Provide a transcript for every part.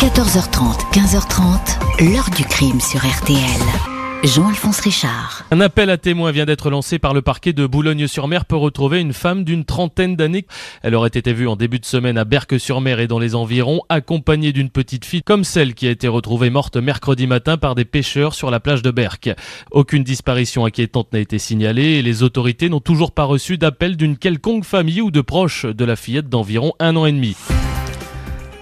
14h30, 15h30, l'heure du crime sur RTL. Jean-Alphonse Richard. Un appel à témoins vient d'être lancé par le parquet de Boulogne-sur-Mer pour retrouver une femme d'une trentaine d'années. Elle aurait été vue en début de semaine à Berck-sur-Mer et dans les environs, accompagnée d'une petite fille comme celle qui a été retrouvée morte mercredi matin par des pêcheurs sur la plage de Berck. Aucune disparition inquiétante n'a été signalée et les autorités n'ont toujours pas reçu d'appel d'une quelconque famille ou de proches de la fillette d'environ un an et demi.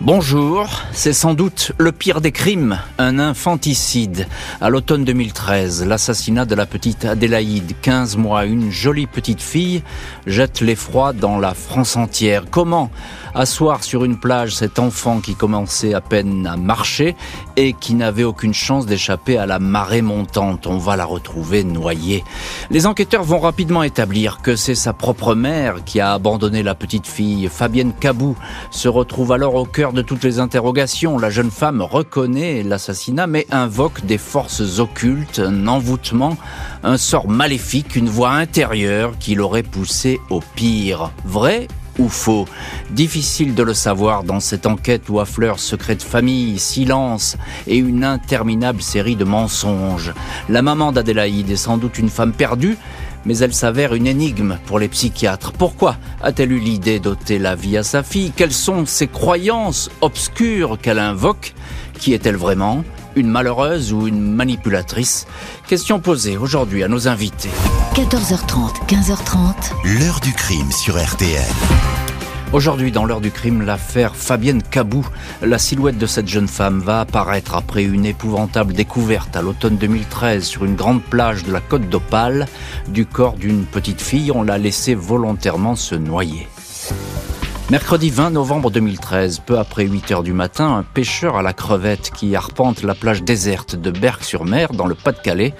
Bonjour, c'est sans doute le pire des crimes, un infanticide. À l'automne 2013, l'assassinat de la petite Adélaïde, 15 mois, une jolie petite fille, jette l'effroi dans la France entière. Comment asseoir sur une plage cet enfant qui commençait à peine à marcher et qui n'avait aucune chance d'échapper à la marée montante? On va la retrouver noyée. Les enquêteurs vont rapidement établir que c'est sa propre mère qui a abandonné la petite fille. Fabienne Cabou se retrouve alors au cœur de toutes les interrogations. La jeune femme reconnaît l'assassinat mais invoque des forces occultes, un envoûtement, un sort maléfique, une voix intérieure qui l'aurait poussé au pire. Vrai ou faux? Difficile de le savoir dans cette enquête où affleurent secret de famille, silence et une interminable série de mensonges. La maman d'Adélaïde est sans doute une femme perdue, mais elle s'avère une énigme pour les psychiatres. Pourquoi a-t-elle eu l'idée d'ôter la vie à sa fille? Quelles sont ses croyances obscures qu'elle invoque? Qui est-elle vraiment? Une malheureuse ou une manipulatrice? Question posée aujourd'hui à nos invités. 14h30, 15h30. L'heure du crime sur RTL. Aujourd'hui, dans l'heure du crime, l'affaire Fabienne Cabou. La silhouette de cette jeune femme va apparaître après une épouvantable découverte à l'automne 2013 sur une grande plage de la côte d'Opale du corps d'une petite fille. On l'a laissé volontairement se noyer. Mercredi 20 novembre 2013, peu après 8 heures du matin, un pêcheur à la crevette qui arpente la plage déserte de Berck-sur-Mer dans le Pas-de-Calais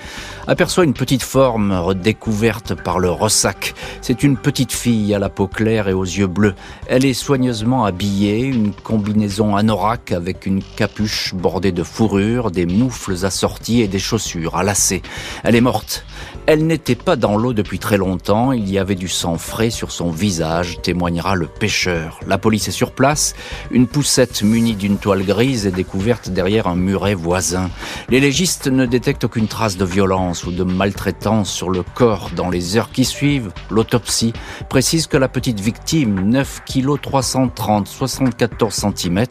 aperçoit une petite forme redécouverte par le ressac. C'est une petite fille à la peau claire et aux yeux bleus. Elle est soigneusement habillée, une combinaison anorak avec une capuche bordée de fourrure, des moufles assortis et des chaussures à lacets. Elle est morte. Elle n'était pas dans l'eau depuis très longtemps, il y avait du sang frais sur son visage, témoignera le pêcheur. La police est sur place, une poussette munie d'une toile grise est découverte derrière un muret voisin. Les légistes ne détectent aucune trace de violence ou de maltraitance sur le corps. Dans les heures qui suivent, l'autopsie précise que la petite victime, 9 kg 330, 74 cm,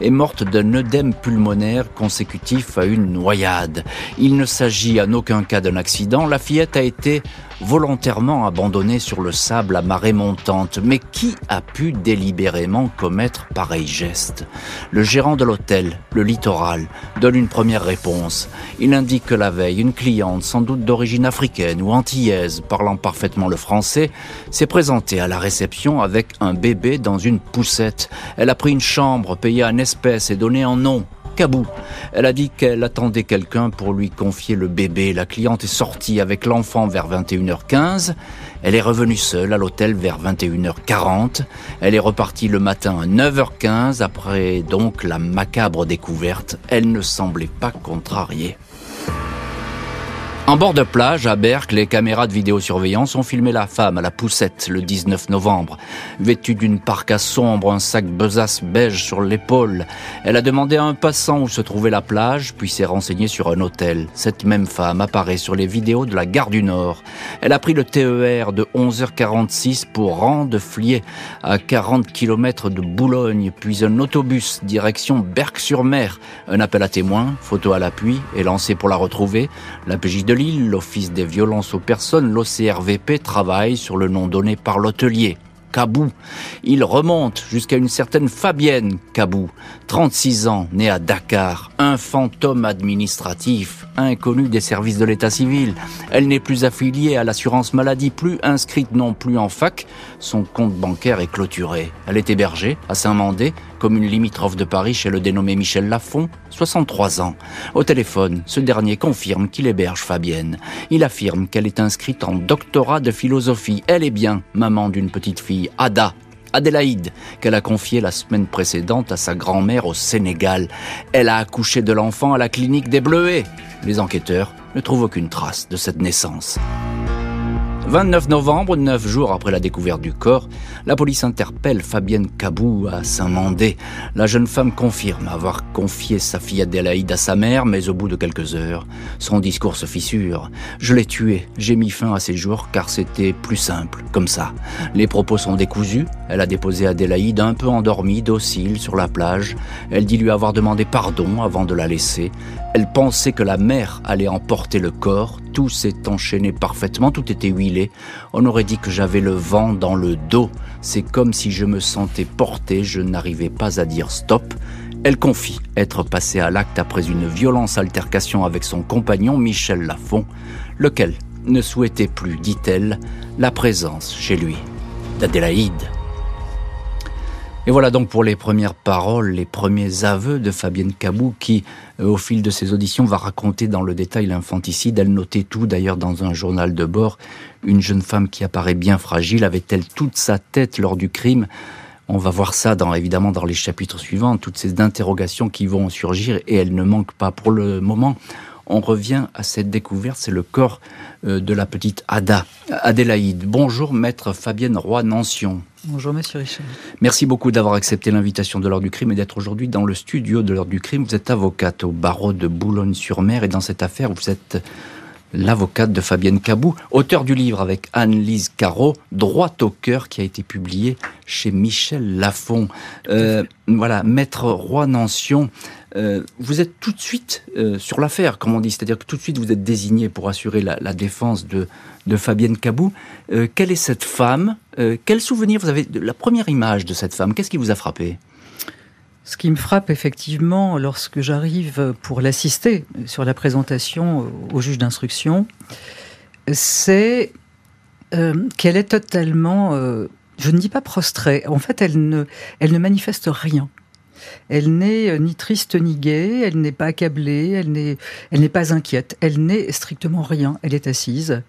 est morte d'un œdème pulmonaire consécutif à une noyade. Il ne s'agit en aucun cas d'un accident, la fillette a été volontairement abandonnée sur le sable à marée montante. Mais qui a pu délibérément commettre pareil geste? Le gérant de l'hôtel, le littoral, donne une première réponse. Il indique que la veille, une cliente, sans doute d'origine africaine ou antillaise, parlant parfaitement le français, s'est présentée à la réception avec un bébé dans une poussette. Elle a pris une chambre payée en espèces et donnée en nom Cabou. Elle a dit qu'elle attendait quelqu'un pour lui confier le bébé. La cliente est sortie avec l'enfant vers 21h15. Elle est revenue seule à l'hôtel vers 21h40. Elle est repartie le matin à 9h15 après donc la macabre découverte. Elle ne semblait pas contrariée. En bord de plage, à Berck, les caméras de vidéosurveillance ont filmé la femme à la poussette le 19 novembre. Vêtue d'une parka sombre, un sac besace beige sur l'épaule, elle a demandé à un passant où se trouvait la plage, puis s'est renseignée sur un hôtel. Cette même femme apparaît sur les vidéos de la gare du Nord. Elle a pris le TER de 11h46 pour Rang-de-Fliers, à 40 km de Boulogne, puis un autobus direction Berck-sur-Mer. Un appel à témoins, photo à l'appui, est lancé pour la retrouver. Lille, l'Office des violences aux personnes, l'OCRVP, travaille sur le nom donné par l'hôtelier. Cabou. Il remonte jusqu'à une certaine Fabienne Cabou, 36 ans, née à Dakar, un fantôme administratif, inconnu des services de l'état civil. Elle n'est plus affiliée à l'assurance maladie, plus inscrite non plus en fac. Son compte bancaire est clôturé. Elle est hébergée à Saint-Mandé, commune limitrophe de Paris chez le dénommé Michel Lafont, 63 ans. Au téléphone, ce dernier confirme qu'il héberge Fabienne. Il affirme qu'elle est inscrite en doctorat de philosophie. Elle est bien maman d'une petite fille, Ada, Adélaïde, qu'elle a confiée la semaine précédente à sa grand-mère au Sénégal. Elle a accouché de l'enfant à la clinique des Bleuets. Les enquêteurs ne trouvent aucune trace de cette naissance. 29 novembre, neuf jours après la découverte du corps, la police interpelle Fabienne Cabou à Saint-Mandé. La jeune femme confirme avoir confié sa fille Adélaïde à sa mère, mais au bout de quelques heures, son discours se fissure. Je l'ai tuée, j'ai mis fin à ses jours car c'était plus simple, comme ça. Les propos sont décousus, elle a déposé Adélaïde un peu endormie, docile, sur la plage. Elle dit lui avoir demandé pardon avant de la laisser. Elle pensait que la mère allait emporter le corps. Tout s'est enchaîné parfaitement, tout était huilé. On aurait dit que j'avais le vent dans le dos. C'est comme si je me sentais porté, je n'arrivais pas à dire stop. Elle confie être passée à l'acte après une violente altercation avec son compagnon Michel Lafont, lequel ne souhaitait plus, dit-elle, la présence chez lui d'Adélaïde. Et voilà donc pour les premières paroles, les premiers aveux de Fabienne Cabou qui, au fil de ses auditions, va raconter dans le détail l'infanticide. Elle notait tout d'ailleurs dans un journal de bord. Une jeune femme qui apparaît bien fragile, avait-elle toute sa tête lors du crime? On va voir ça évidemment dans les chapitres suivants, toutes ces interrogations qui vont surgir et elles ne manquent pas pour le moment. On revient à cette découverte, c'est le corps euh, de la petite Ada, Adélaïde. Bonjour maître Fabienne Roy-Nancion. Bonjour, monsieur Richard. Merci beaucoup d'avoir accepté l'invitation de l'heure du crime et d'être aujourd'hui dans le studio de l'heure du crime. Vous êtes avocate au barreau de Boulogne-sur-Mer et dans cette affaire, vous êtes l'avocate de Fabienne Cabou, auteur du livre avec Anne-Lise Caro, Droit au cœur, qui a été publié chez Michel Lafon. Euh, voilà, maître Roi Nancion, euh, vous êtes tout de suite euh, sur l'affaire, comme on dit, c'est-à-dire que tout de suite vous êtes désigné pour assurer la, défense de, Fabienne Cabou. Euh, quelle est cette femme? Quel souvenir vous avez de la première image de cette femme? Qu'est-ce qui vous a frappé? Ce qui me frappe effectivement lorsque j'arrive pour l'assister sur la présentation au juge d'instruction, c'est qu'elle est totalement, je ne dis pas prostrée, en fait elle ne, elle ne manifeste rien. Elle n'est euh, ni triste ni gaie, elle n'est pas accablée, elle n'est, elle n'est pas inquiète, elle n'est strictement rien. Elle est assise,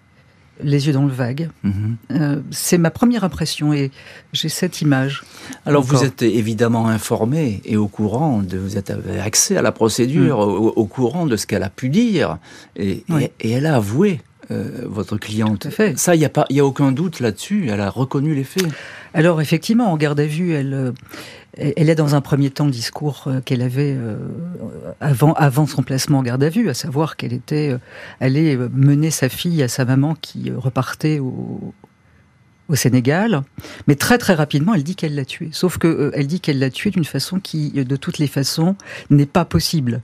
les yeux dans le vague. Mhm. Euh, c'est ma première impression et j'ai cette image. Alors vous êtes évidemment informé et au courant, de, vous avez accès à la procédure, mm. au, courant de ce qu'elle a pu dire et, et, elle a avoué. Euh, votre cliente. fait. Ça, il n'y a, pas, y a aucun doute là-dessus. Elle a reconnu les faits. Alors, effectivement, en garde à vue, elle, elle est dans un premier temps le discours euh, qu'elle avait euh, avant, avant son placement en garde à vue, à savoir qu'elle était euh, allée mener sa fille à sa maman qui repartait au, au Sénégal, mais très très rapidement, elle dit qu'elle l'a tué. Sauf que euh, elle dit qu'elle l'a tué d'une façon qui, de toutes les façons, n'est pas possible.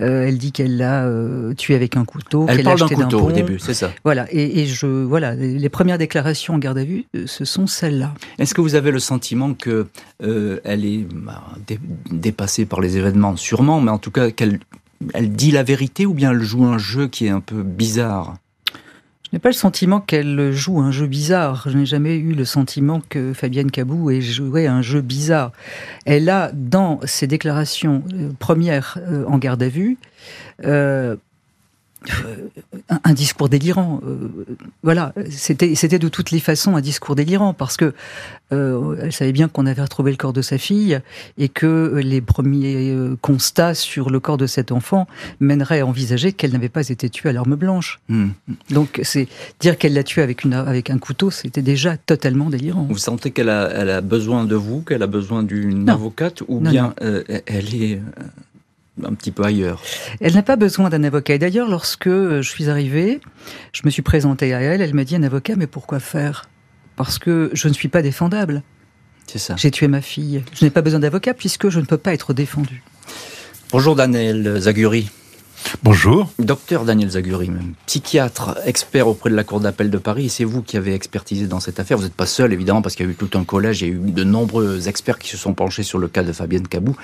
Euh, elle dit qu'elle l'a euh, tué avec un couteau. Elle parle d'un couteau au début, c'est ça. Voilà. Et, et, je, voilà, les premières déclarations en garde à vue, ce sont celles-là. Est-ce que vous avez le sentiment que elle est bah, dépassée par les événements, sûrement, mais en tout cas qu'elle elle dit la vérité ou bien elle joue un jeu qui est un peu bizarre? Je n'ai pas le sentiment qu'elle joue un jeu bizarre. Je n'ai jamais eu le sentiment que Fabienne Cabou ait joué un jeu bizarre. Elle a, dans ses déclarations euh, premières euh, en garde à vue, euh, un, discours délirant. Euh, voilà, c'était c'était de toutes les façons un discours délirant parce que euh, elle savait bien qu'on avait retrouvé le corps de sa fille et que les premiers euh, constats sur le corps de cet enfant mèneraient à envisager qu'elle n'avait pas été tuée à l'arme blanche. Hmm. Donc c'est dire qu'elle l'a tuée avec une avec un couteau, c'était déjà totalement délirant. Vous sentez qu'elle a elle a besoin de vous, qu'elle a besoin d'une avocate ou bien elle est un petit peu ailleurs. Elle n'a pas besoin d'un avocat. Et d'ailleurs, lorsque je suis arrivée, je me suis présentée à elle, elle m'a dit un avocat, mais pourquoi faire? Parce que je ne suis pas défendable. C'est ça. J'ai tué ma fille. Je n'ai pas besoin d'avocat puisque je ne peux pas être défendu. Bonjour Daniel Zaguri. Bonjour. Docteur Daniel Zaguri, psychiatre, expert auprès de la Cour d'appel de Paris, c'est vous qui avez expertisé dans cette affaire. Vous n'êtes pas seul, évidemment, parce qu'il y a eu tout un collège, il y a eu de nombreux experts qui se sont penchés sur le cas de Fabienne Cabou,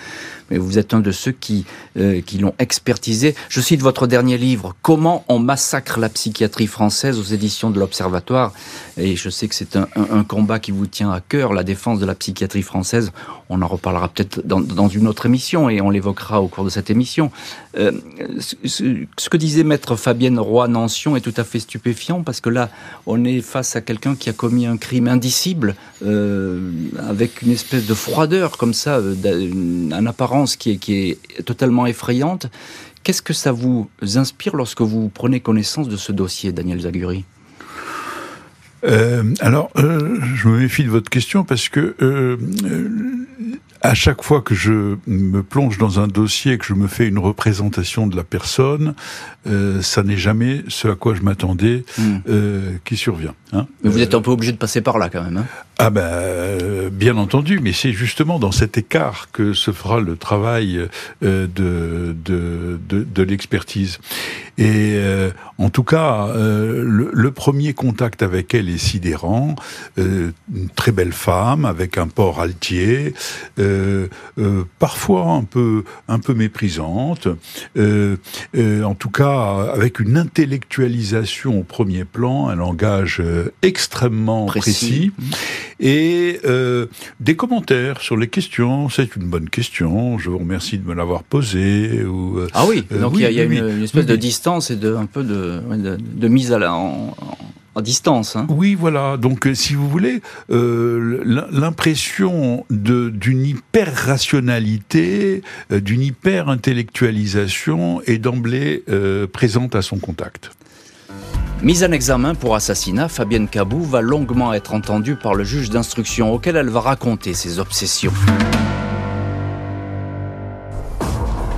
mais vous êtes un de ceux qui, euh, qui l'ont expertisé. Je cite votre dernier livre, Comment on massacre la psychiatrie française aux éditions de l'Observatoire, et je sais que c'est un, combat qui vous tient à cœur, la défense de la psychiatrie française. On en reparlera peut-être dans, dans, une autre émission, et on l'évoquera au cours de cette émission. Euh, ce que disait maître Fabienne Roy-Nancion est tout à fait stupéfiant parce que là, on est face à quelqu'un qui a commis un crime indicible euh, avec une espèce de froideur comme ça, euh, une apparence qui est, qui est totalement effrayante. Qu'est-ce que ça vous inspire lorsque vous prenez connaissance de ce dossier, Daniel Zaguri? Alors, je me méfie de votre question parce que à chaque fois que je me plonge dans un dossier, que je me fais une représentation de la personne, euh, ça n'est jamais ce à quoi je m'attendais hmm. euh, qui survient. Hein. Mais vous êtes un peu obligé de passer par là quand même. Hein ah ben, euh, bien entendu, mais c'est justement dans cet écart que se fera le travail euh, de, de, de, de l'expertise. Et euh, en tout cas, le, le, premier contact avec elle est sidérant. une très belle femme avec un port altier, parfois un peu un peu méprisante. en tout cas, avec une intellectualisation au premier plan, un langage extrêmement précis. précis et euh, des commentaires sur les questions. C'est une bonne question. Je vous remercie de me l'avoir posée. Ou, euh, ah oui, donc il y a, une, espèce de distance et de un peu de, de, mise à la, en, en distance. Hein. Oui, voilà. Donc, euh, si vous voulez, euh, l'impression d'une hyper-rationalité, euh, d'une hyper-intellectualisation est d'emblée euh, présente à son contact. Mise en examen pour assassinat, Fabienne Cabou va longuement être entendue par le juge d'instruction auquel elle va raconter ses obsessions.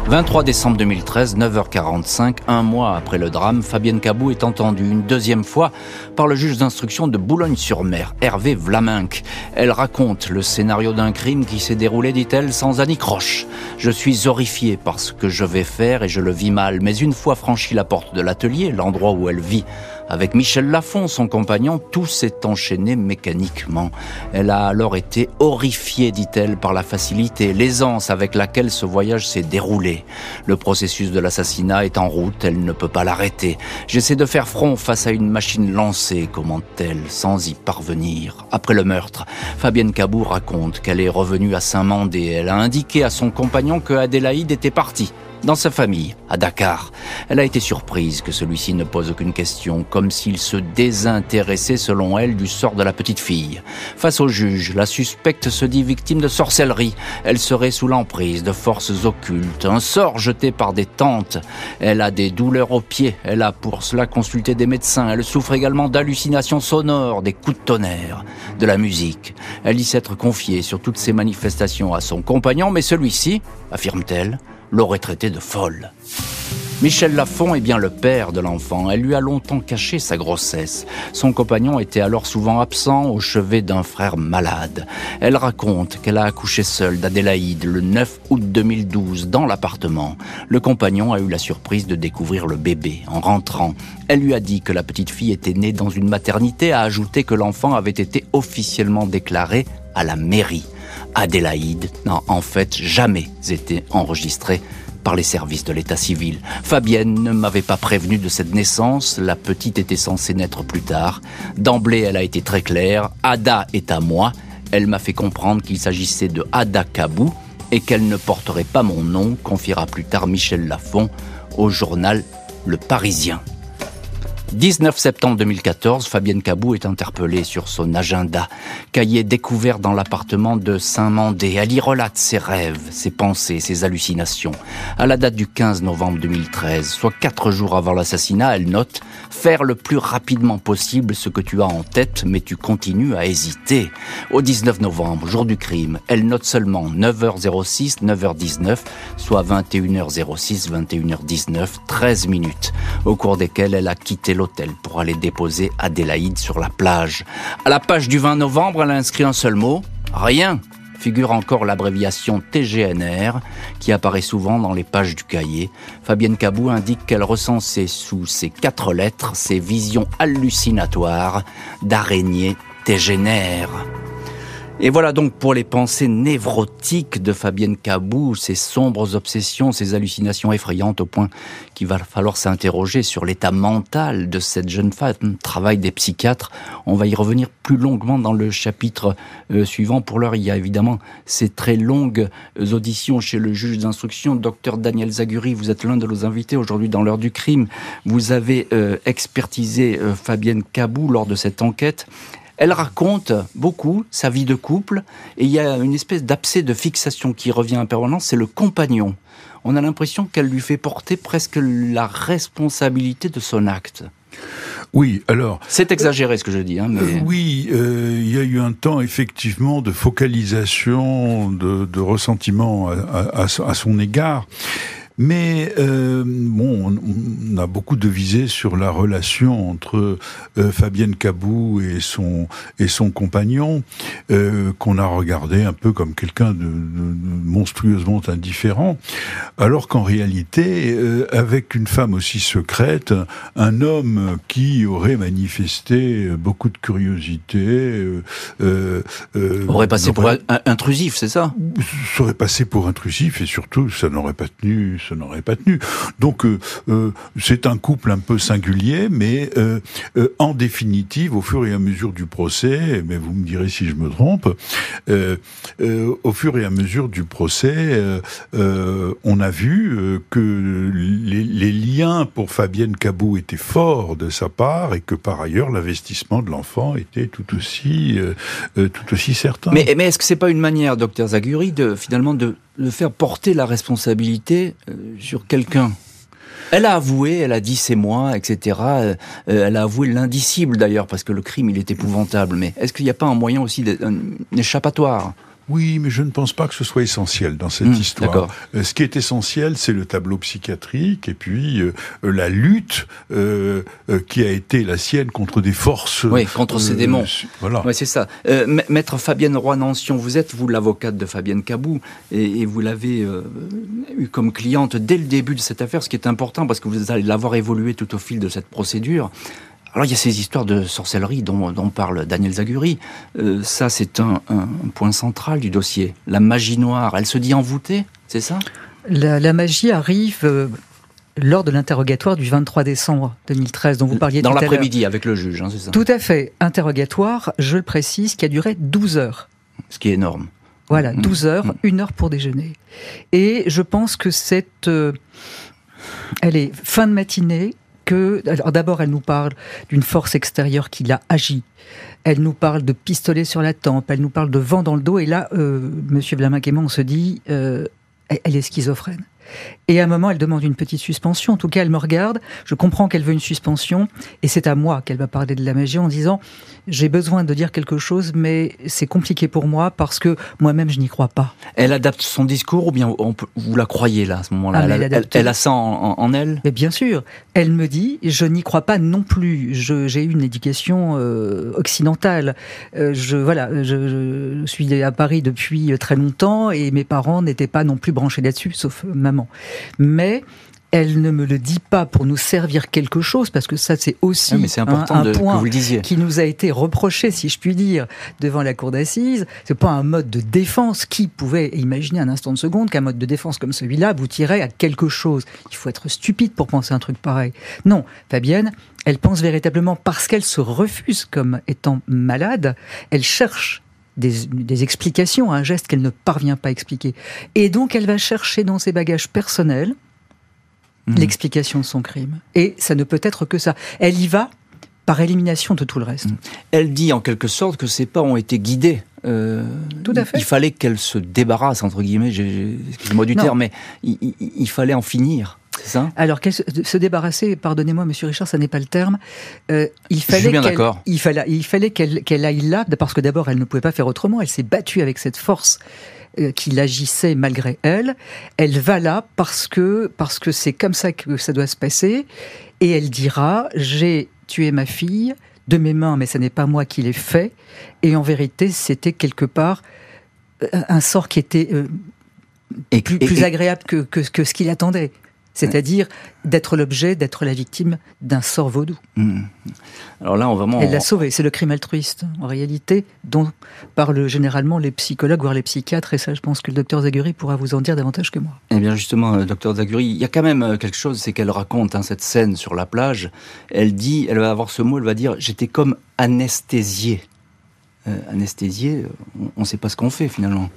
23 décembre 2013, 9h45, un mois après le drame, Fabienne Cabou est entendue une deuxième fois par le juge d'instruction de Boulogne-sur-Mer, Hervé Vlaminck. Elle raconte le scénario d'un crime qui s'est déroulé, dit-elle, sans anicroche. Je suis horrifiée par ce que je vais faire et je le vis mal, mais une fois franchi la porte de l'atelier, l'endroit où elle vit, avec Michel Lafont, son compagnon, tout s'est enchaîné mécaniquement. Elle a alors été horrifiée, dit-elle, par la facilité, l'aisance avec laquelle ce voyage s'est déroulé. Le processus de l'assassinat est en route, elle ne peut pas l'arrêter. J'essaie de faire front face à une machine lancée, commente-t-elle, sans y parvenir. Après le meurtre, Fabienne Cabou raconte qu'elle est revenue à Saint-Mandé. Elle a indiqué à son compagnon que Adélaïde était partie dans sa famille, à Dakar. Elle a été surprise que celui-ci ne pose aucune question, comme s'il se désintéressait selon elle du sort de la petite fille. Face au juge, la suspecte se dit victime de sorcellerie. Elle serait sous l'emprise de forces occultes, un sort jeté par des tantes. Elle a des douleurs aux pieds, elle a pour cela consulté des médecins. Elle souffre également d'hallucinations sonores, des coups de tonnerre, de la musique. Elle dit s'être confiée sur toutes ces manifestations à son compagnon, mais celui-ci, affirme-t-elle, l'aurait traité de folle. Michel Lafont est bien le père de l'enfant. Elle lui a longtemps caché sa grossesse. Son compagnon était alors souvent absent au chevet d'un frère malade. Elle raconte qu'elle a accouché seule d'Adélaïde le 9 août 2012 dans l'appartement. Le compagnon a eu la surprise de découvrir le bébé en rentrant. Elle lui a dit que la petite fille était née dans une maternité, a ajouté que l'enfant avait été officiellement déclaré à la mairie. Adélaïde n'a en fait jamais été enregistrée par les services de l'état civil. Fabienne ne m'avait pas prévenu de cette naissance, la petite était censée naître plus tard. D'emblée, elle a été très claire, Ada est à moi. Elle m'a fait comprendre qu'il s'agissait de Ada Kabou et qu'elle ne porterait pas mon nom, confiera plus tard Michel Lafont au journal Le Parisien. 19 septembre 2014, Fabienne Cabou est interpellée sur son agenda. Cahier découvert dans l'appartement de Saint-Mandé. Elle y relate ses rêves, ses pensées, ses hallucinations. À la date du 15 novembre 2013, soit quatre jours avant l'assassinat, elle note faire le plus rapidement possible ce que tu as en tête, mais tu continues à hésiter. Au 19 novembre, jour du crime, elle note seulement 9h06, 9h19, soit 21h06, 21h19, 13 minutes, au cours desquelles elle a quitté l'hôtel pour aller déposer Adélaïde sur la plage. À la page du 20 novembre, elle a inscrit un seul mot, rien figure encore l'abréviation TGNR qui apparaît souvent dans les pages du cahier. Fabienne Cabou indique qu'elle recensait sous ces quatre lettres ses visions hallucinatoires d'araignées TGNR. Et voilà donc pour les pensées névrotiques de Fabienne Cabou, ces sombres obsessions, ces hallucinations effrayantes au point qu'il va falloir s'interroger sur l'état mental de cette jeune femme. Travail des psychiatres. On va y revenir plus longuement dans le chapitre euh, suivant. Pour l'heure, il y a évidemment ces très longues euh, auditions chez le juge d'instruction. Docteur Daniel Zaguri, vous êtes l'un de nos invités aujourd'hui dans l'heure du crime. Vous avez euh, expertisé Fabienne Cabou lors de cette enquête. Elle raconte beaucoup sa vie de couple et il y a une espèce d'abcès de fixation qui revient en permanence, c'est le compagnon. On a l'impression qu'elle lui fait porter presque la responsabilité de son acte. Oui, alors. C'est exagéré ce que je dis. Hein, mais... oui, il y a eu un temps effectivement de focalisation, de, de ressentiment à, à son égard. Mais euh, bon, on, a beaucoup devisé sur la relation entre euh, Fabienne Cabou et son et son compagnon, euh, qu'on a regardé un peu comme quelqu'un de, monstrueusement indifférent, alors qu'en réalité, avec une femme aussi secrète, un homme qui aurait manifesté beaucoup de curiosité, aurait passé pour intrusif, c'est ça? Serait passé pour intrusif et surtout, ça n'aurait pas tenu ça n'aurait pas tenu. Donc euh, euh, c'est un couple un peu singulier, mais euh, en définitive, au fur et à mesure du procès, mais vous me direz si je me trompe, au fur et à mesure du procès, on a vu que les, liens pour Fabienne Cabot étaient forts de sa part et que par ailleurs l'investissement de l'enfant était tout aussi tout aussi certain. Mais, mais est-ce que c'est pas une manière, docteur Zaguri, de finalement de de faire porter la responsabilité euh, sur quelqu'un. Elle a avoué, elle a dit c'est moi, etc. Euh, elle a avoué l'indicible d'ailleurs, parce que le crime il est épouvantable. Mais est-ce qu'il n'y a pas un moyen aussi d'un échappatoire? Oui, mais je ne pense pas que ce soit essentiel dans cette hmm, histoire. Euh, ce qui est essentiel, c'est le tableau psychiatrique et puis euh, la lutte euh, qui a été la sienne contre des forces. Oui, contre ces démons. Voilà. Oui, c'est ça. Maître Fabienne Roy-Nancion, vous êtes, vous, l'avocate de Fabienne Cabou, et, et vous l'avez eu comme cliente dès le début de cette affaire, ce qui est important parce que vous allez l'avoir évolué tout au fil de cette procédure. Alors il y a ces histoires de sorcellerie dont, parle Daniel Zaguri. Euh, ça, c'est un, point central du dossier. La magie noire, elle se dit envoûtée, c'est ça? La, magie arrive euh, lors de l'interrogatoire du 23 décembre 2013 dont vous parliez Dans l'après-midi avec le juge, hein, c'est ça? Tout à fait. Interrogatoire, je le précise, qui a duré 12 heures. Ce qui est énorme. Voilà, 12 mmh. heures, mmh. une heure pour déjeuner. Et je pense que cette... Euh, elle est fin de matinée, d'abord, elle nous parle d'une force extérieure qui l'a agi. Elle nous parle de pistolet sur la tempe, elle nous parle de vent dans le dos, et là, euh, Monsieur moi, on se dit, euh, elle est schizophrène. Et à un moment, elle demande une petite suspension. En tout cas, elle me regarde. Je comprends qu'elle veut une suspension. Et c'est à moi qu'elle va parler de la magie en disant J'ai besoin de dire quelque chose, mais c'est compliqué pour moi parce que moi-même, je n'y crois pas. Elle adapte son discours ou bien vous la croyez là, à ce moment-là? Ah, elle, a ça en, elle? Mais Bien sûr. Elle me dit Je n'y crois pas non plus. J'ai eu une éducation euh, occidentale. Euh, je, voilà, je, je, suis à Paris depuis très longtemps et mes parents n'étaient pas non plus branchés là-dessus, sauf maman. Mais elle ne me le dit pas pour nous servir quelque chose, parce que ça c'est aussi un, point qui nous a été reproché, si je puis dire, devant la cour d'assises. C'est pas un mode de défense. Qui pouvait imaginer un instant de seconde qu'un mode de défense comme celui-là vous tirait à quelque chose? Il faut être stupide pour penser un truc pareil. Non, Fabienne, elle pense véritablement parce qu'elle se refuse comme étant malade, elle cherche des, explications à un geste qu'elle ne parvient pas à expliquer. Et donc elle va chercher dans ses bagages personnels mhm. l'explication de son crime. Et ça ne peut être que ça. Elle y va par élimination de tout le reste. Mhm. Elle dit en quelque sorte que ses pas ont été guidés. Euh, tout à fait. Il fallait qu'elle se débarrasse, entre guillemets, excusez-moi du terme, mais il fallait en finir. Alors, se débarrasser, pardonnez-moi, monsieur Richard, ça n'est pas le terme. Euh, il fallait qu'elle, il fallait, il fallait qu'elle, aille là, parce que d'abord, elle ne pouvait pas faire autrement. Elle s'est battue avec cette force euh, qui l'agissait malgré elle. Elle va là parce que parce que c'est comme ça que ça doit se passer. Et elle dira j'ai tué ma fille de mes mains, mais ce n'est pas moi qui l'ai fait. Et en vérité, c'était quelque part euh, un sort qui était plus, agréable que, que ce qu'il attendait c'est-à-dire d'être l'objet, d'être la victime d'un sort vaudou. Hmm. Alors là, on vraiment. Elle l'a sauvé. C'est le crime altruiste, en réalité, dont parlent généralement les psychologues, voire les psychiatres. Et ça, je pense que le docteur Zaguri pourra vous en dire davantage que moi. Eh bien, justement, euh, docteur Zaguri, il y a quand même euh, quelque chose, c'est qu'elle raconte hein, cette scène sur la plage. Elle dit, elle va avoir ce mot, elle va dire, j'étais comme anesthésiée. Euh, anesthésiée, on ne sait pas ce qu'on fait finalement.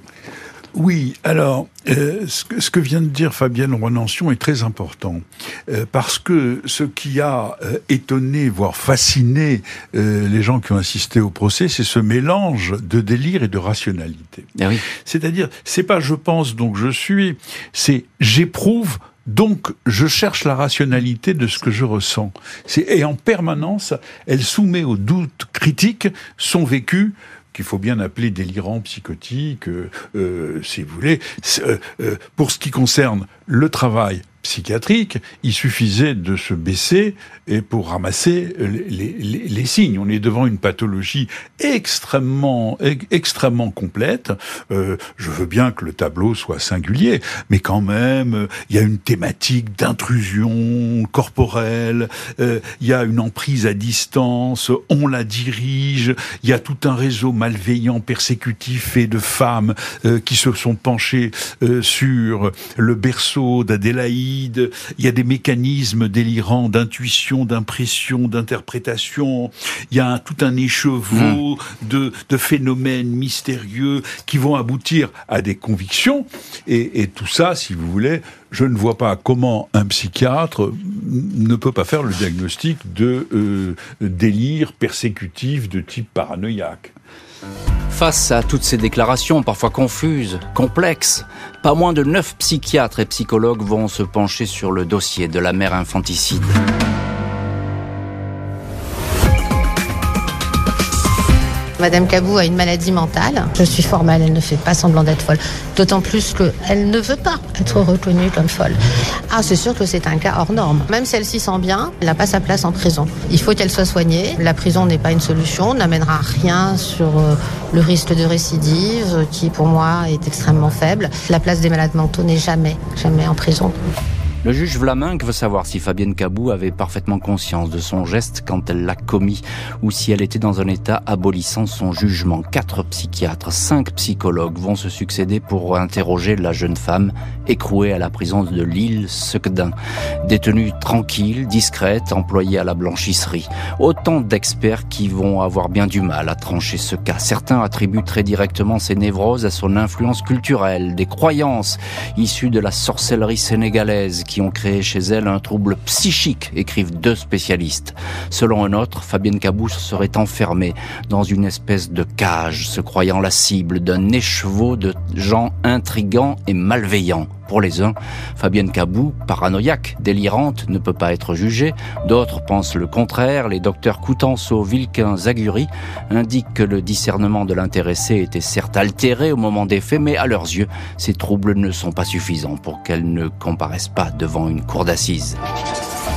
Oui, alors, euh, ce, que, ce, que, vient de dire Fabienne Renancion est très important, euh, parce que ce qui a euh, étonné, voire fasciné euh, les gens qui ont assisté au procès, c'est ce mélange de délire et de rationalité. Ah oui. C'est-à-dire, c'est pas je pense donc je suis, c'est j'éprouve donc, je cherche la rationalité de ce que je ressens. Et en permanence, elle soumet au doute critique son vécu qu'il faut bien appeler délirant, psychotique, euh, si vous voulez. Euh, euh, pour ce qui concerne le travail psychiatrique, il suffisait de se baisser et pour ramasser les, signes. On est devant une pathologie extrêmement, extrêmement complète. Euh, je veux bien que le tableau soit singulier, mais quand même, il y a une thématique d'intrusion corporelle, euh, il y a une emprise à distance, on la dirige, il y a tout un réseau malveillant, persécutif et de femmes euh, qui se sont penchées sur le berceau d'Adélaïde il y a des mécanismes délirants d'intuition, d'impression, d'interprétation, il y a tout un écheveau mmh. de, de, phénomènes mystérieux qui vont aboutir à des convictions, et, et tout ça, si vous voulez, je ne vois pas comment un psychiatre ne peut pas faire le diagnostic de euh, délire persécutif de type paranoïaque. Face à toutes ces déclarations, parfois confuses, complexes, pas moins de neuf psychiatres et psychologues vont se pencher sur le dossier de la mère infanticide. Madame Cabou a une maladie mentale. Je suis formelle, elle ne fait pas semblant d'être folle. D'autant plus qu'elle ne veut pas être reconnue comme folle. Ah, c'est sûr que c'est un cas hors norme. Même si elle s'y sent bien, elle n'a pas sa place en prison. Il faut qu'elle soit soignée. La prison n'est pas une solution, n'amènera rien sur euh, le risque de récidive, qui pour moi est extrêmement faible. La place des malades mentaux n'est jamais, jamais en prison. Le juge Vlaminck veut savoir si Fabienne Cabou avait parfaitement conscience de son geste quand elle l'a commis ou si elle était dans un état abolissant son jugement. Quatre psychiatres, cinq psychologues vont se succéder pour interroger la jeune femme écrouée à la prison de l'île Secdin. Détenue tranquille, discrète, employée à la blanchisserie. Autant d'experts qui vont avoir bien du mal à trancher ce cas. Certains attribuent très directement ces névroses à son influence culturelle, des croyances issues de la sorcellerie sénégalaise qui ont créé chez elle un trouble psychique, écrivent deux spécialistes. Selon un autre, Fabienne Cabouche serait enfermée dans une espèce de cage, se croyant la cible d'un écheveau de gens intrigants et malveillants. Pour les uns, Fabienne Cabou, paranoïaque, délirante, ne peut pas être jugée. D'autres pensent le contraire. Les docteurs Coutenceau, Vilquin, Zaguri indiquent que le discernement de l'intéressé était certes altéré au moment des faits, mais à leurs yeux, ces troubles ne sont pas suffisants pour qu'elle ne comparaisse pas devant une cour d'assises.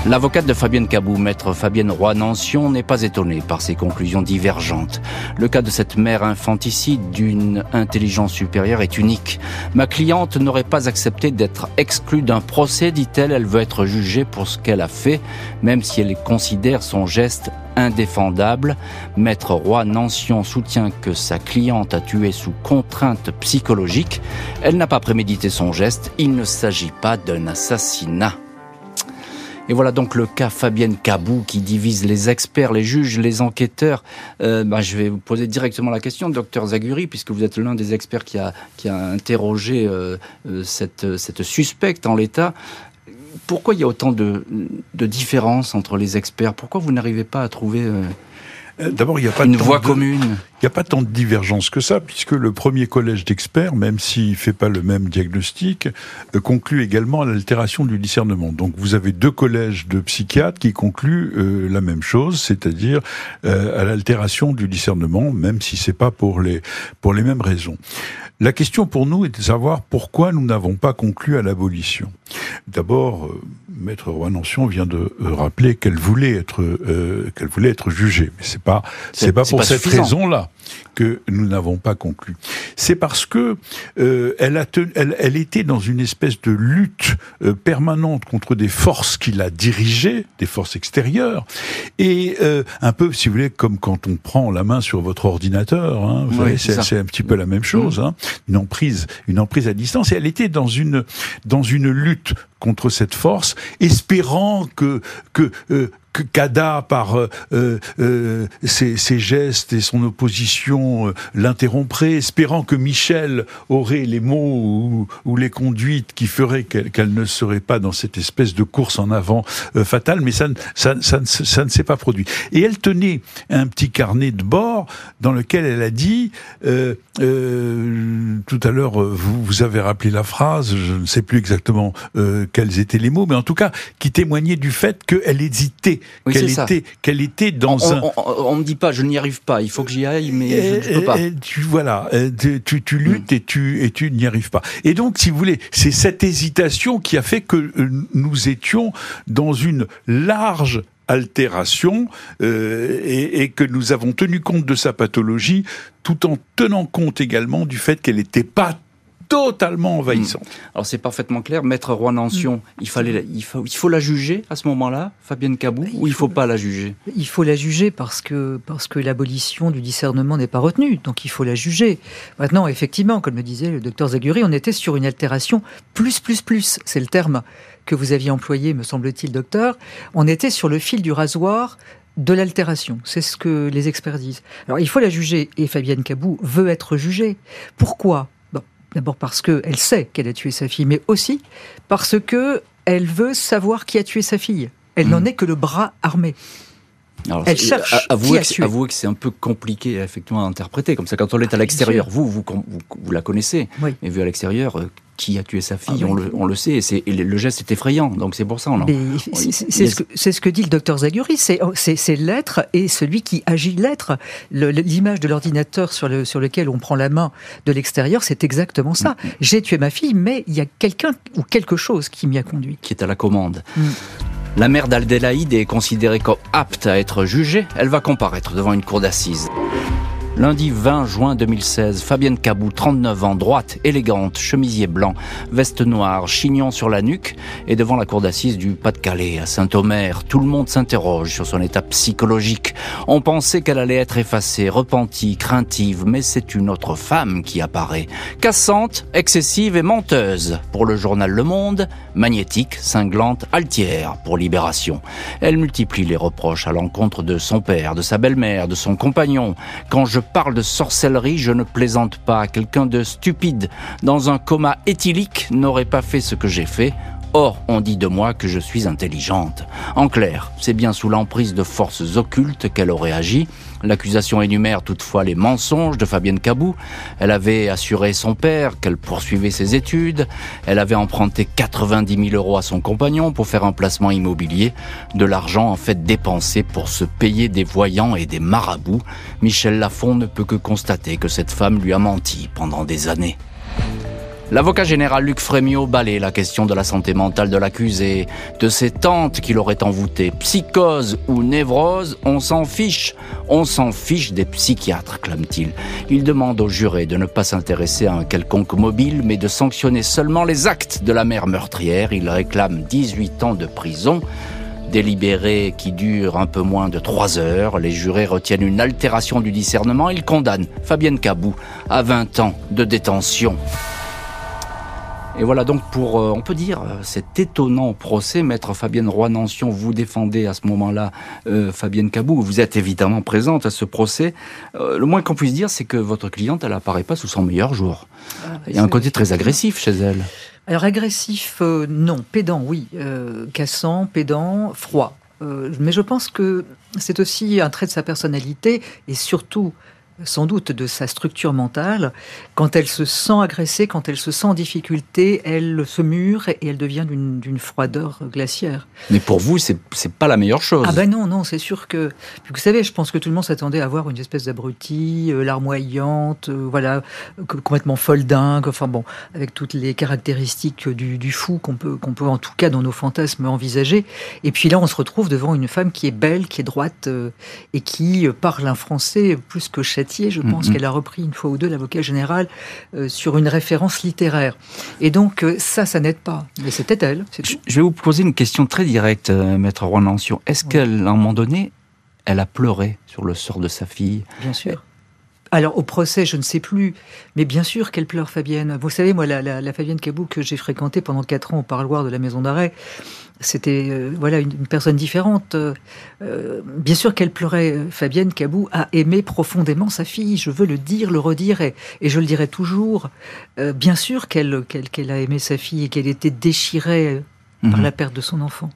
L'avocate de Fabienne Cabou, maître Fabienne Roy-Nancion, n'est pas étonnée par ces conclusions divergentes. Le cas de cette mère infanticide d'une intelligence supérieure est unique. Ma cliente n'aurait pas accepté d'être exclue d'un procès, dit-elle. Elle veut être jugée pour ce qu'elle a fait, même si elle considère son geste indéfendable. Maître Roy-Nancion soutient que sa cliente a tué sous contrainte psychologique. Elle n'a pas prémédité son geste. Il ne s'agit pas d'un assassinat. Et voilà donc le cas Fabienne Cabou qui divise les experts, les juges, les enquêteurs. Euh, bah, je vais vous poser directement la question, docteur Zaguri, puisque vous êtes l'un des experts qui a, qui a interrogé euh, euh cette, cette suspecte en l'état. Pourquoi il y a autant de, de différences entre les experts? Pourquoi vous n'arrivez pas à trouver... D'abord, il n'y a pas une voie commune. Il n'y a pas tant de divergence que ça, puisque le premier collège d'experts, même s'il ne fait pas le même diagnostic, euh, conclut également à l'altération du discernement. Donc vous avez deux collèges de psychiatres qui concluent euh, la même chose, c'est-à-dire euh, à l'altération du discernement, même si c'est pas pour les pour les mêmes raisons. La question pour nous est de savoir pourquoi nous n'avons pas conclu à l'abolition. D'abord, euh, Maître Roy-Nancion vient de euh, rappeler qu'elle voulait être euh, qu'elle voulait être jugée, mais c'est pas c'est pas pour pas cette raison-là que nous n'avons pas conclu. C'est parce que euh, elle, a tenu- elle, elle était dans une espèce de lutte permanente contre des forces qui la dirigeaient, des forces extérieures, et euh, un peu, si vous voulez, comme quand on prend la main sur votre ordinateur. Hein, Oui, c'est un petit peu la même chose. Hein, une emprise, une emprise à distance. Et elle était dans une dans une lutte contre cette force, espérant que que euh, que Kada, par euh, euh, euh, ses, gestes et son opposition, euh, l'interromprait, espérant que Michel aurait les mots ou, les conduites qui feraient qu'elle qu ne serait pas dans cette espèce de course en avant euh, fatale, mais ça, ça, ça, ça ne s'est pas produit. Et elle tenait un petit carnet de bord dans lequel elle a dit, euh, tout à l'heure, vous, vous, avez rappelé la phrase, je ne sais plus exactement quels étaient les mots, mais en tout cas, qui témoignait du fait qu'elle hésitait oui, qu'elle était, qu'elle était dans on, un. On, me dit pas, je n'y arrive pas. Il faut que j'y aille, mais et, je ne peux pas. Et tu voilà, tu, tu luttes mm. et tu et tu n'y arrives pas. Et donc, si vous voulez, c'est cette hésitation qui a fait que nous étions dans une large altération euh, et, et, que nous avons tenu compte de sa pathologie tout en tenant compte également du fait qu'elle n'était pas totalement envahissante. Mmh. Alors c'est parfaitement clair, Maître Roy Nancion, mmh. il, fallait, il, faut, il faut la juger à ce moment-là, Fabienne Cabou, il ou il ne faut, faut pas la juger? Il faut la juger parce que, parce que l'abolition du discernement n'est pas retenue, donc il faut la juger. Maintenant, effectivement, comme le disait le docteur Zaguri, on était sur une altération plus, plus, plus, c'est le terme que vous aviez employé, me semble-t-il, docteur. On était sur le fil du rasoir de l'altération. C'est ce que les experts disent. Alors il faut la juger et Fabienne Cabou veut être jugée. Pourquoi? D'abord parce qu'elle sait qu'elle a tué sa fille, mais aussi parce que elle veut savoir qui a tué sa fille. Elle mmh. n'en est que le bras armé. Alors, elle cherche. Avouez, qui a avouez que c'est un peu compliqué effectivement à interpréter comme ça. Quand on est à l'extérieur, vous, vous, vous, vous, la connaissez, oui. mais vu à l'extérieur, euh, qui a tué sa fille, ah, oui. on, le, on, le, sait, et, et, le geste est effrayant, donc c'est pour ça. C'est ce, que, ce que dit le docteur Zaguri, c'est l'être et celui qui agit l'être. L'image de l'ordinateur sur, le, sur lequel on prend la main de l'extérieur, c'est exactement ça. Mm. J'ai tué ma fille, mais il y a quelqu'un ou quelque chose qui m'y a conduit. Qui est à la commande. Mm. La mère d'Aldélaïde est considérée comme apte à être jugée. Elle va comparaître devant une cour d'assises. Lundi 20 juin 2016, Fabienne Cabou, 39 ans, droite, élégante, chemisier blanc, veste noire, chignon sur la nuque, et devant la cour d'assises du Pas-de-Calais, à Saint-Omer. Tout le monde s'interroge sur son état psychologique. On pensait qu'elle allait être effacée, repentie, craintive, mais c'est une autre femme qui apparaît. Cassante, excessive et menteuse. Pour le journal Le Monde, magnétique, cinglante, altière pour Libération. Elle multiplie les reproches à l'encontre de son père, de sa belle-mère, de son compagnon. Quand je parle de sorcellerie, je ne plaisante pas. Quelqu'un de stupide, dans un coma éthylique, n'aurait pas fait ce que j'ai fait. Or, on dit de moi que je suis intelligente. En clair, c'est bien sous l'emprise de forces occultes qu'elle aurait agi. L'accusation énumère toutefois les mensonges de Fabienne Cabou. Elle avait assuré son père qu'elle poursuivait ses études. Elle avait emprunté 90 000 euros à son compagnon pour faire un placement immobilier. De l'argent en fait dépensé pour se payer des voyants et des marabouts. Michel Lafont ne peut que constater que cette femme lui a menti pendant des années. L'avocat général Luc Frémiot balaye la question de la santé mentale de l'accusé, de ses tantes qui l'auraient envoûté. Psychose ou névrose, on s'en fiche. On s'en fiche des psychiatres, clame-t-il. Il demande au juré de ne pas s'intéresser à un quelconque mobile, mais de sanctionner seulement les actes de la mère meurtrière. Il réclame 18 ans de prison délibéré qui dure un peu moins de trois heures. Les jurés retiennent une altération du discernement. Ils condamnent Fabienne Cabou à 20 ans de détention. Et voilà donc pour, euh, on peut dire, euh, cet étonnant procès, maître Fabienne Roy-Nancion, vous défendez à ce moment-là euh, Fabienne Cabou, vous êtes évidemment présente à ce procès. Euh, le moins qu'on puisse dire, c'est que votre cliente, elle apparaît pas sous son meilleur jour. Ah, Il y a un côté très agressif chez elle. Alors agressif, euh, non. Pédant, oui. cassant, pédant, froid. mais je pense que c'est aussi un trait de sa personnalité et surtout sans doute de sa structure mentale. Quand elle se sent agressée, quand elle se sent en difficulté, elle se mure et elle devient d'une froideur glaciaire. Mais pour vous, c'est pas la meilleure chose. Ah ben non, non, c'est sûr que... Vous savez, je pense que tout le monde s'attendait à voir une espèce d'abruti, euh, larmoyante, euh, voilà, complètement folle dingue, enfin bon, avec toutes les caractéristiques du, du fou qu'on peut, qu'on peut en tout cas dans nos fantasmes envisager. Et puis là, on se retrouve devant une femme qui est belle, qui est droite euh, et qui parle un français plus que je pense mm -hmm. qu'elle a repris une fois ou deux l'avocat général euh, sur une référence littéraire. Et donc euh, ça, ça n'aide pas. Mais c'était elle. Je, je vais vous poser une question très directe, euh, maître Roy Est-ce oui. qu'à un moment donné, elle a pleuré sur le sort de sa fille Bien sûr. Alors, au procès, je ne sais plus. Mais bien sûr qu'elle pleure, Fabienne. Vous savez, moi, la, la, Fabienne Cabou que j'ai fréquentée pendant quatre ans au parloir de la maison d'arrêt, c'était euh, voilà une, personne différente. Euh, bien sûr qu'elle pleurait. Fabienne Cabou a aimé profondément sa fille. Je veux le dire, le redire, et, je le dirai toujours. bien sûr qu'elle qu'elle a aimé sa fille et qu'elle était déchirée par mhm. la perte de son enfant.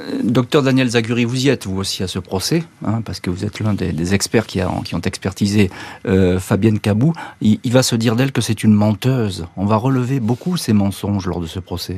Euh, docteur Daniel Zaguri, vous y êtes vous aussi à ce procès, hein, parce que vous êtes l'un des, experts qui, ont expertisé euh, Fabienne Cabou. Il, il va se dire d'elle que c'est une menteuse. On va relever beaucoup ces mensonges lors de ce procès.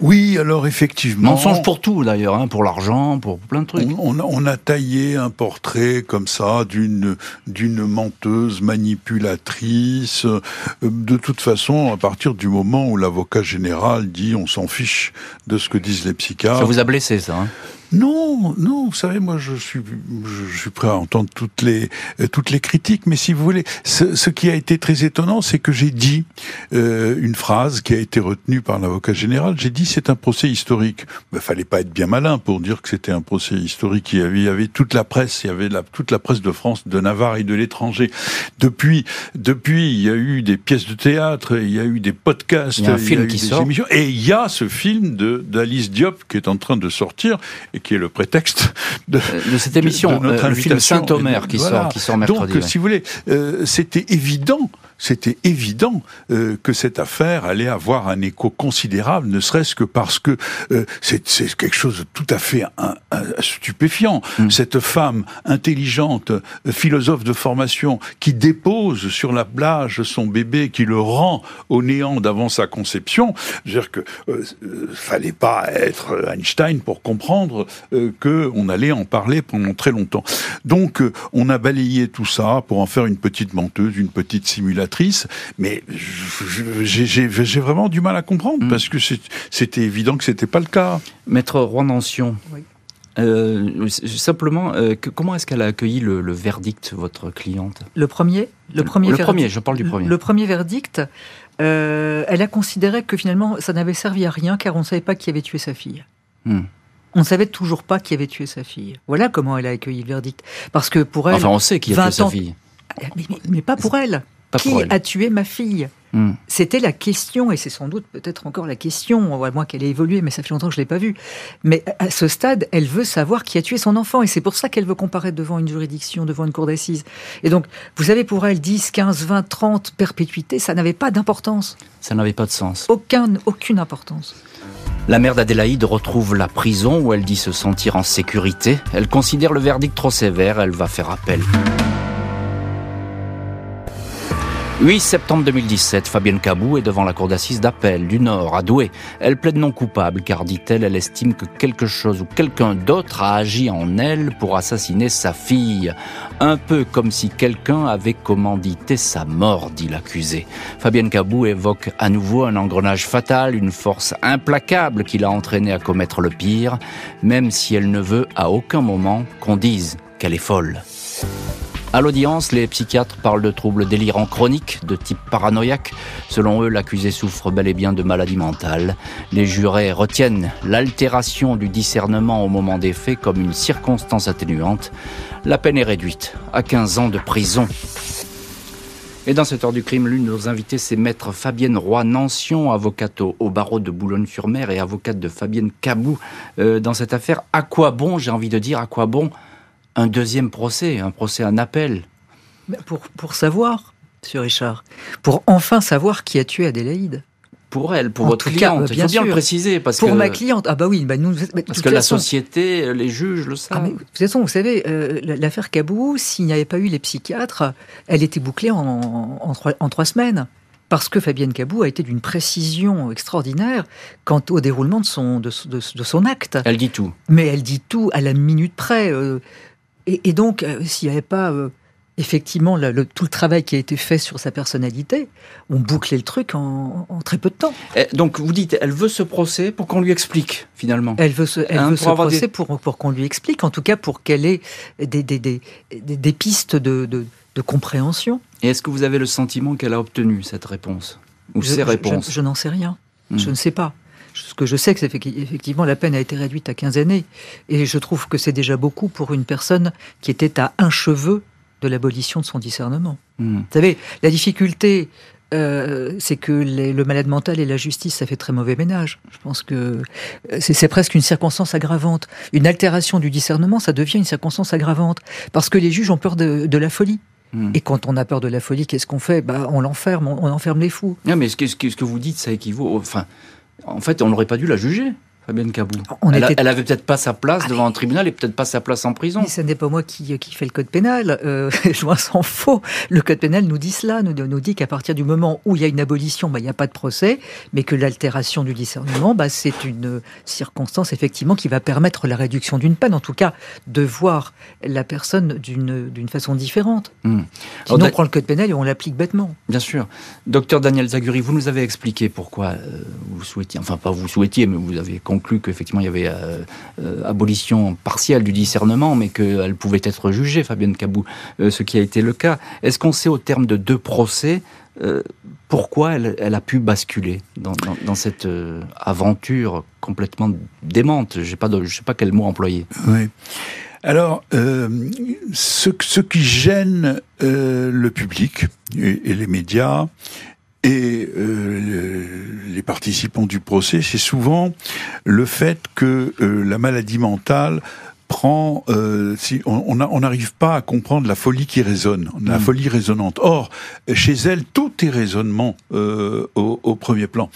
Oui, alors effectivement. Mensonge pour tout d'ailleurs, hein, pour l'argent, pour plein de trucs. On, a taillé un portrait comme ça d'une d'une menteuse manipulatrice. Euh, de toute façon, à partir du moment où l'avocat général dit on s'en fiche de ce que disent les psychiatres. Ça vous a blessé ça hein? Non, non, vous savez, moi je suis, je suis prêt à entendre toutes les, euh, toutes les critiques, mais si vous voulez, ce, ce qui a été très étonnant, c'est que j'ai dit euh, une phrase qui a été retenue par l'avocat général. J'ai dit c'est un procès historique. Il fallait pas être bien malin pour dire que c'était un procès historique. Il y avait, il y avait toute la presse, il y avait la, toute la presse de France, de Navarre et de l'étranger. Depuis, depuis, il y a eu des pièces de théâtre, il y a eu des podcasts, il y a un film qui sort. émissions, et il y a ce film de d'Alice Diop qui est en train de sortir et qui est le prétexte de, euh, cette émission, de, notre euh, le film Saint-Omer qui, sort, qui sort mercredi. Donc, si vous voulez, euh, c'était évident c'était évident euh, que cette affaire allait avoir un écho considérable, ne serait-ce que parce que euh, c'est quelque chose de tout à fait stupéfiant. Mm. Cette femme intelligente, euh, philosophe de formation, qui dépose sur la plage son bébé, qui le rend au néant d'avant sa conception, dire que fallait pas être Einstein pour comprendre que on allait en parler pendant très longtemps. Donc, on a balayé tout ça pour en faire une petite menteuse, une petite simulation mais j'ai vraiment du mal à comprendre, mm. parce que c'était évident que c'était pas le cas. Maître Rouen euh, simplement, euh, comment est-ce qu'elle a accueilli le, verdict, votre cliente? Le premier Le premier, le premier je parle du premier. Le premier verdict, euh, elle a considéré que finalement, ça n'avait servi à rien, car on ne savait pas qui avait tué sa fille. Hmm. On ne savait toujours pas qui avait tué sa fille. Voilà comment elle a accueilli le verdict. Parce que pour elle. Enfin, on sait qui a tué sa fille. mais, pas pour elle qui a tué ma fille hmm. C'était la question, et c'est sans doute peut-être encore la question, à moins qu'elle ait évolué, mais ça fait longtemps que je ne l'ai pas vue. Mais à ce stade, elle veut savoir qui a tué son enfant, et c'est pour ça qu'elle veut comparaître devant une juridiction, devant une cour d'assises. Et donc, vous savez, pour elle, 10, 15, 20, 30 perpétuités, ça n'avait pas d'importance. Ça n'avait pas de sens. Aucun, aucune importance. La mère d'Adélaïde retrouve la prison où elle dit se sentir en sécurité. Elle considère le verdict trop sévère, elle va faire appel. 8 septembre 2017, Fabienne Cabou est devant la cour d'assises d'appel du Nord, à Douai. Elle plaide non coupable car, dit-elle, elle estime que quelque chose ou quelqu'un d'autre a agi en elle pour assassiner sa fille. Un peu comme si quelqu'un avait commandité sa mort, dit l'accusé. Fabienne Cabou évoque à nouveau un engrenage fatal, une force implacable qui l'a entraînée à commettre le pire, même si elle ne veut à aucun moment qu'on dise qu'elle est folle. À l'audience, les psychiatres parlent de troubles délirants chroniques de type paranoïaque. Selon eux, l'accusé souffre bel et bien de maladie mentale. Les jurés retiennent l'altération du discernement au moment des faits comme une circonstance atténuante. La peine est réduite à 15 ans de prison. Et dans cette heure du crime, l'une de nos invités, c'est maître Fabienne Roy-Nancion, avocate au, barreau de Boulogne-sur-Mer et avocate de Fabienne Cabou. Euh, dans cette affaire, à quoi bon, j'ai envie de dire, à quoi bon un deuxième procès, un procès en appel. Pour, pour savoir, Monsieur Richard, pour enfin savoir qui a tué Adélaïde. Pour elle, pour votre cliente, bien il faut bien le préciser. Parce pour ma cliente, ah bah oui, bah nous, parce que la société, les juges le savent. Ah de toute façon, vous savez, euh, l'affaire Cabou, s'il n'y avait pas eu les psychiatres, elle était bouclée en, en, trois, semaines parce que Fabienne Cabou a été d'une précision extraordinaire quant au déroulement de son, de, son acte. Elle dit tout. Mais elle dit tout à la minute près. Euh, et, donc, euh, s'il n'y avait pas euh, effectivement le, tout le travail qui a été fait sur sa personnalité, on bouclait le truc en, très peu de temps. donc, vous dites, elle veut ce procès pour qu'on lui explique, finalement. Elle veut ce, elle hein, veut ce procès pour, pour qu'on lui explique, en tout cas pour qu'elle ait des, des, des, des pistes de, de, de, compréhension. Et est-ce que vous avez le sentiment qu'elle a obtenu cette réponse Ou ces réponses Je, n'en sais rien. Hmm. Je ne sais pas. Ce que je sais, c'est qu'effectivement, la peine a été réduite à 15 années. Et je trouve que c'est déjà beaucoup pour une personne qui était à un cheveu de l'abolition de son discernement. Hmm. Vous savez, la difficulté euh, c'est que le malade mental et la justice, ça fait très mauvais ménage. Je pense que euh, c'est presque une circonstance aggravante. Une altération du discernement, ça devient une circonstance aggravante. Parce que les juges ont peur de, la folie. Hmm. Et quand on a peur de la folie, qu'est-ce qu'on fait? Bah, On l'enferme, on, enferme les fous. Non, mais ce que, ce que vous dites, ça équivaut. Enfin, en fait, on n'aurait pas dû la juger. Fabienne Cabou. elle, avait peut-être pas sa place ah, devant un tribunal et peut-être pas sa place en prison. Mais ce n'est pas moi qui, qui fait le code pénal. Euh, je m'en s'en faux. Le code pénal nous dit cela, nous, nous dit qu'à partir du moment où il y a une abolition, bah, il n'y a pas de procès, mais que l'altération du discernement, bah, c'est une circonstance effectivement qui va permettre la réduction d'une peine, en tout cas de voir la personne d'une façon différente. Hmm. Sinon, on prend le code pénal et on l'applique bêtement. Bien sûr. Docteur Daniel Zaguri, vous nous avez expliqué pourquoi euh, vous souhaitiez, enfin pas vous souhaitiez, mais vous avez conclu qu'effectivement il y avait euh, euh, abolition partielle du discernement, mais qu'elle pouvait être jugée, Fabienne Cabou, euh, ce qui a été le cas. Est-ce qu'on sait au terme de deux procès pourquoi elle, a pu basculer dans, cette aventure complètement démente? Je ne sais pas quel mot employer. Alors, ce, qui gêne le public et les médias, et euh, les participants du procès, c'est souvent le fait que euh, la maladie mentale prend, euh, si on n'arrive pas à comprendre la folie qui résonne, la mm. folie résonante. Or, chez elle, tout est raisonnement euh, au, au, premier plan.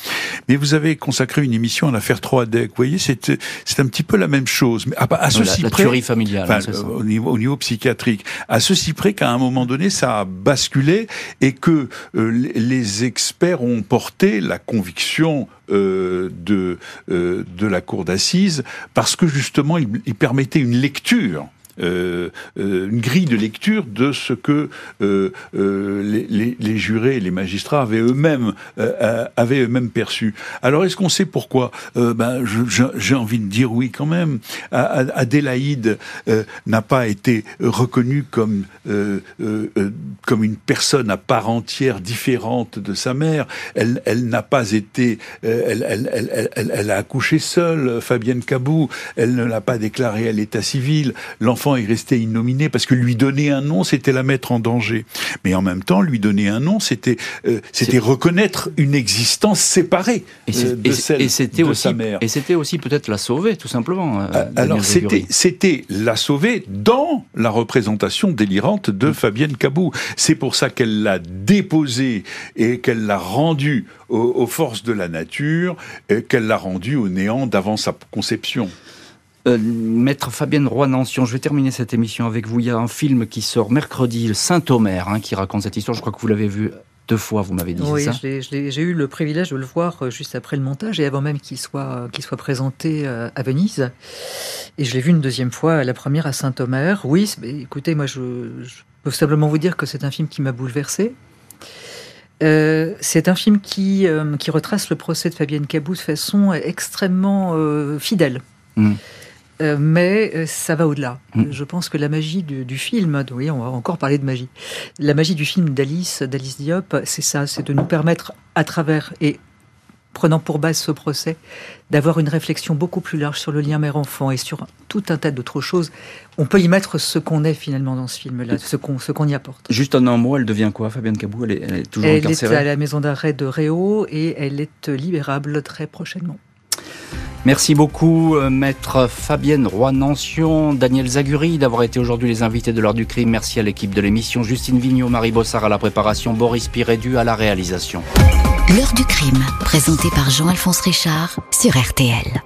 Mais vous avez consacré une émission à l'affaire Troadec. Vous voyez, c'est un petit peu la même chose. Mais à, à ceci la, près, familiale, enfin, au niveau au niveau psychiatrique, à ceci près qu'à un moment donné, ça a basculé et que euh, les experts ont porté la conviction euh, de, euh, de la cour d'assises parce que justement il, il permettait une lecture euh, euh, une grille de lecture de ce que euh, les, jurés et les magistrats avaient eux-mêmes avaient eux-mêmes perçu. Alors est-ce qu'on sait pourquoi Ben j'ai envie de dire oui quand même. Adélaïde n'a pas été reconnue comme comme une personne à part entière différente de sa mère. Elle, elle n'a pas été, elle, elle, elle, a accouché seule, Fabienne Cabou. Elle ne l'a pas déclaré à l'état civil. L'enfant est resté innominé parce que lui donner un nom, c'était la mettre en danger. Mais en même temps, lui donner un nom, c'était euh, c'était reconnaître une existence séparée et euh, de celle de aussi, sa mère. Et c'était aussi peut-être la sauver, tout simplement. Euh, alors c'était c'était la sauver dans la représentation délirante de Fabienne Cabou. C'est pour ça qu'elle l'a déposée et qu'elle l'a rendue aux, forces de la nature, qu'elle l'a rendue au néant d'avant sa conception. Euh, Maître Fabienne Roy-Nancion, je vais terminer cette émission avec vous. Il y a un film qui sort mercredi, Saint-Omer, hein, qui raconte cette histoire. Je crois que vous l'avez vu deux fois, vous m'avez dit oui, ça j'ai eu le privilège de le voir euh, juste après le montage et avant même qu'il soit, qu'il soit présenté euh, à Venise. Et je l'ai vu une deuxième fois, la première à Saint-Omer. Oui, écoutez, moi je, peux simplement vous dire que c'est un film qui m'a bouleversé. c'est un film qui, qui retrace le procès de Fabienne Cabou de façon extrêmement fidèle. Hmm. Euh, mais euh, ça va au-delà. Mm. Je pense que la magie du, film, oui, on va encore parler de magie. La magie du film d'Alice, d'Alice Diop, c'est ça, c'est de nous permettre, à travers et prenant pour base ce procès, d'avoir une réflexion beaucoup plus large sur le lien mère-enfant et sur tout un tas d'autres choses. On peut y mettre ce qu'on est finalement dans ce film-là, ce qu'on ce qu'on y apporte. Juste en un mot, elle devient quoi, Fabienne Cabou? Elle est, elle est toujours Elle est à la maison d'arrêt de Réau et elle est libérable très prochainement. Merci beaucoup, euh, maître Fabienne Roy-Nancion, Daniel Zaguri, d'avoir été aujourd'hui les invités de l'heure du crime. Merci à l'équipe de l'émission, Justine Vignot, Marie Bossard à la préparation, Boris Pirédu à la réalisation. L'heure du crime, présenté par Jean-Alphonse Richard sur RTL.